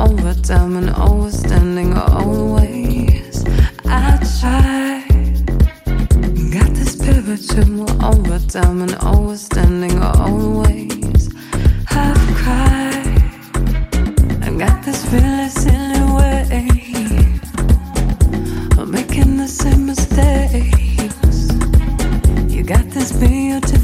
sinister overtime and overstanding always. I try. Got this pivotal overtime and overstanding always. I've cried. I got this really silly way of making the same mistakes. You got this beautiful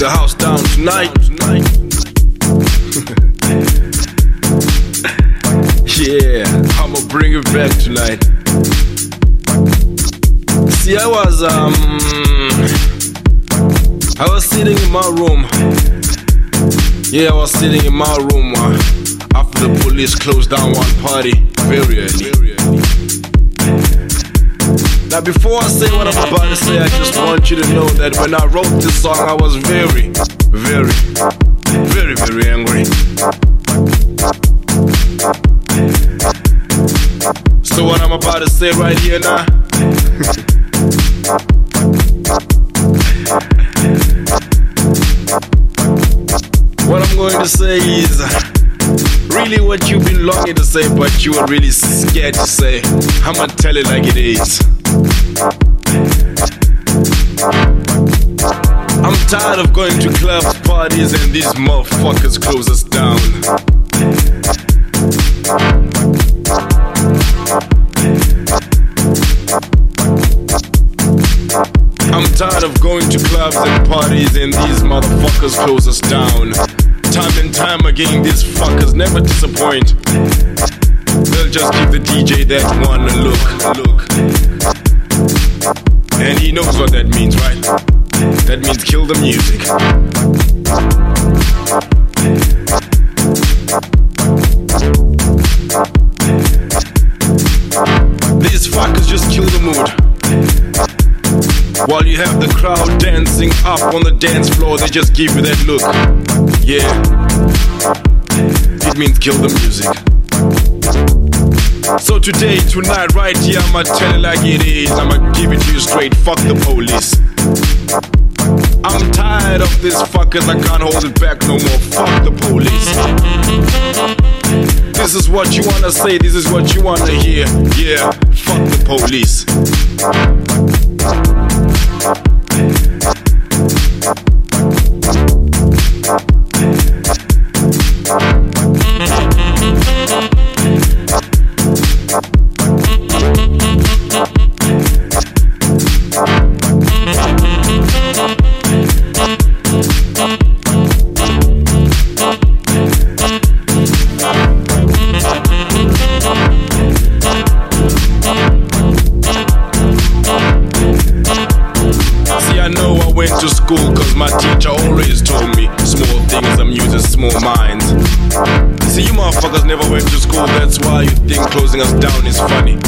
the house down tonight. yeah, I'ma bring it back tonight. See, I was um, I was sitting in my room. Yeah, I was sitting in my room uh, after the police closed down one party very early. Now, before I say what I'm about to say, I just want you to know that when I wrote this song, I was very, very, very, very angry. So, what I'm about to say right here now. what I'm going to say is really what you've been longing to say, but you were really scared to say. I'ma tell it like it is. I'm tired of going to clubs, parties, and these motherfuckers close us down. I'm tired of going to clubs and parties, and these motherfuckers close us down. Time and time again, these fuckers never disappoint. They'll just give the DJ that one look, look. And he knows what that means, right? That means kill the music. These fuckers just kill the mood. While you have the crowd dancing up on the dance floor, they just give you that look. Yeah. It means kill the music. So today, tonight, right here, I'ma tell it like it is. I'ma give it to you straight. Fuck the police. I'm tired of this fuckers. I can't hold it back no more. Fuck the police. This is what you wanna say. This is what you wanna hear. Yeah. Fuck the police. Went to school cause my teacher always told me small things amuse small minds. See, you motherfuckers never went to school, that's why you think closing us down is funny.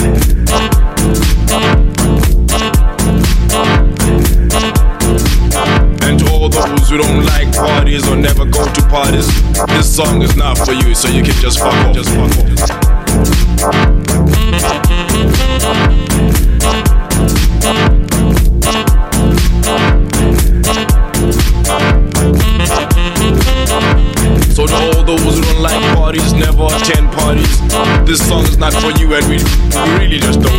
And to all those who don't like parties or never go to parties, this song is not for you, so you can just fuck off. Just fuck off. And we, we really just don't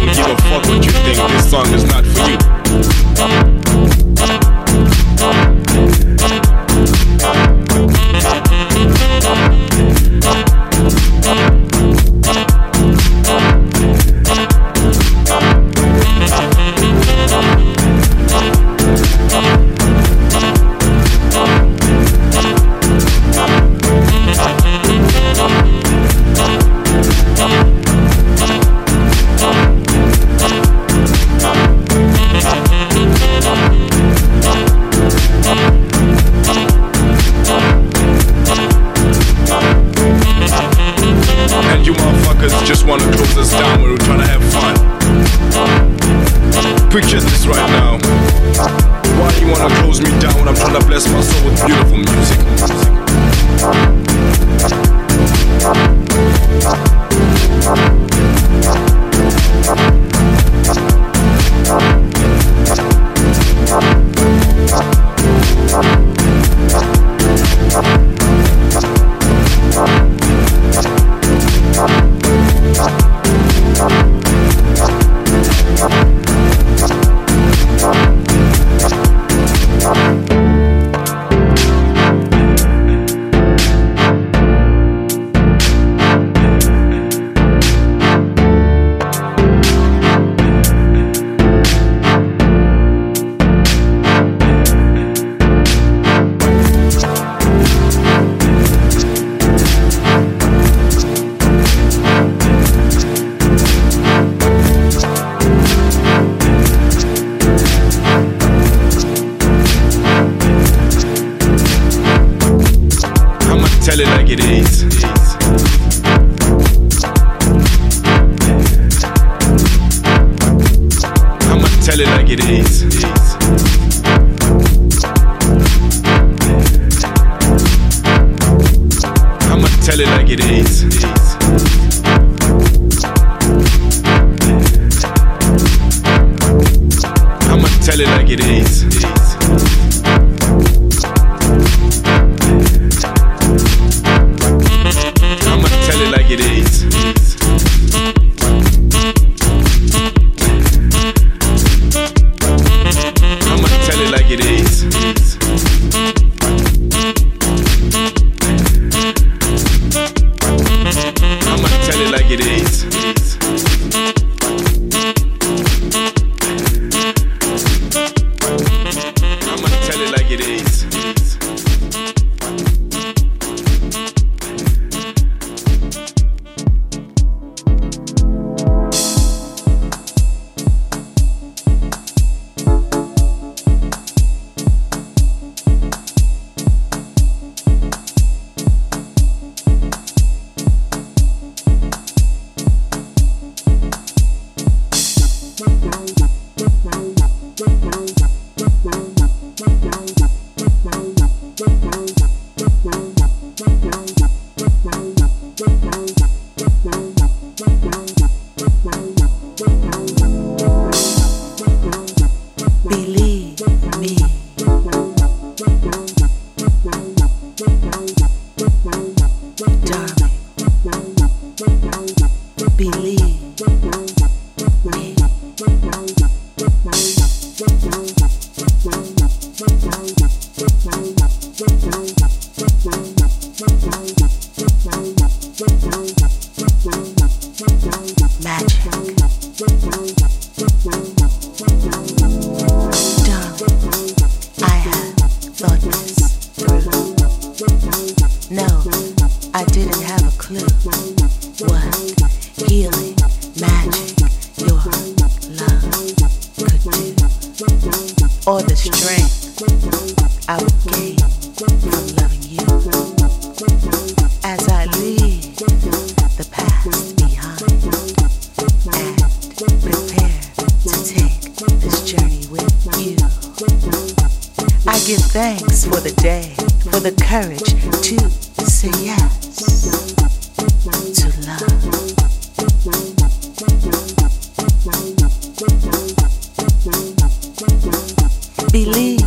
it easy. the courage to say yes to love. Believe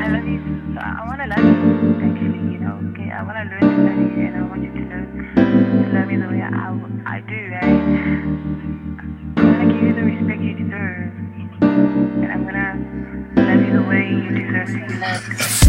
I love you. I want to love you, actually, you know, okay? I want to learn to love you, and I want you to learn to love me the way I, I do. I'm going to give you the respect you deserve, and I'm going to love you the way you deserve to be loved.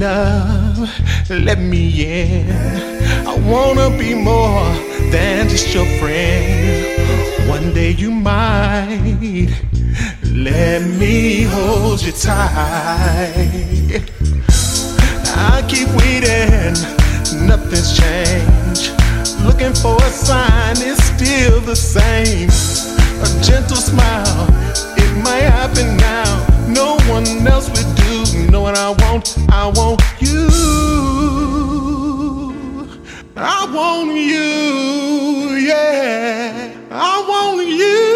Enough. Let me in. I wanna be more than just your friend. One day you might let me hold you tight. I keep waiting, nothing's changed. Looking for a sign, it's still the same. A gentle smile, it might happen now. No one else would what I want? I want you. I want you, yeah. I want you,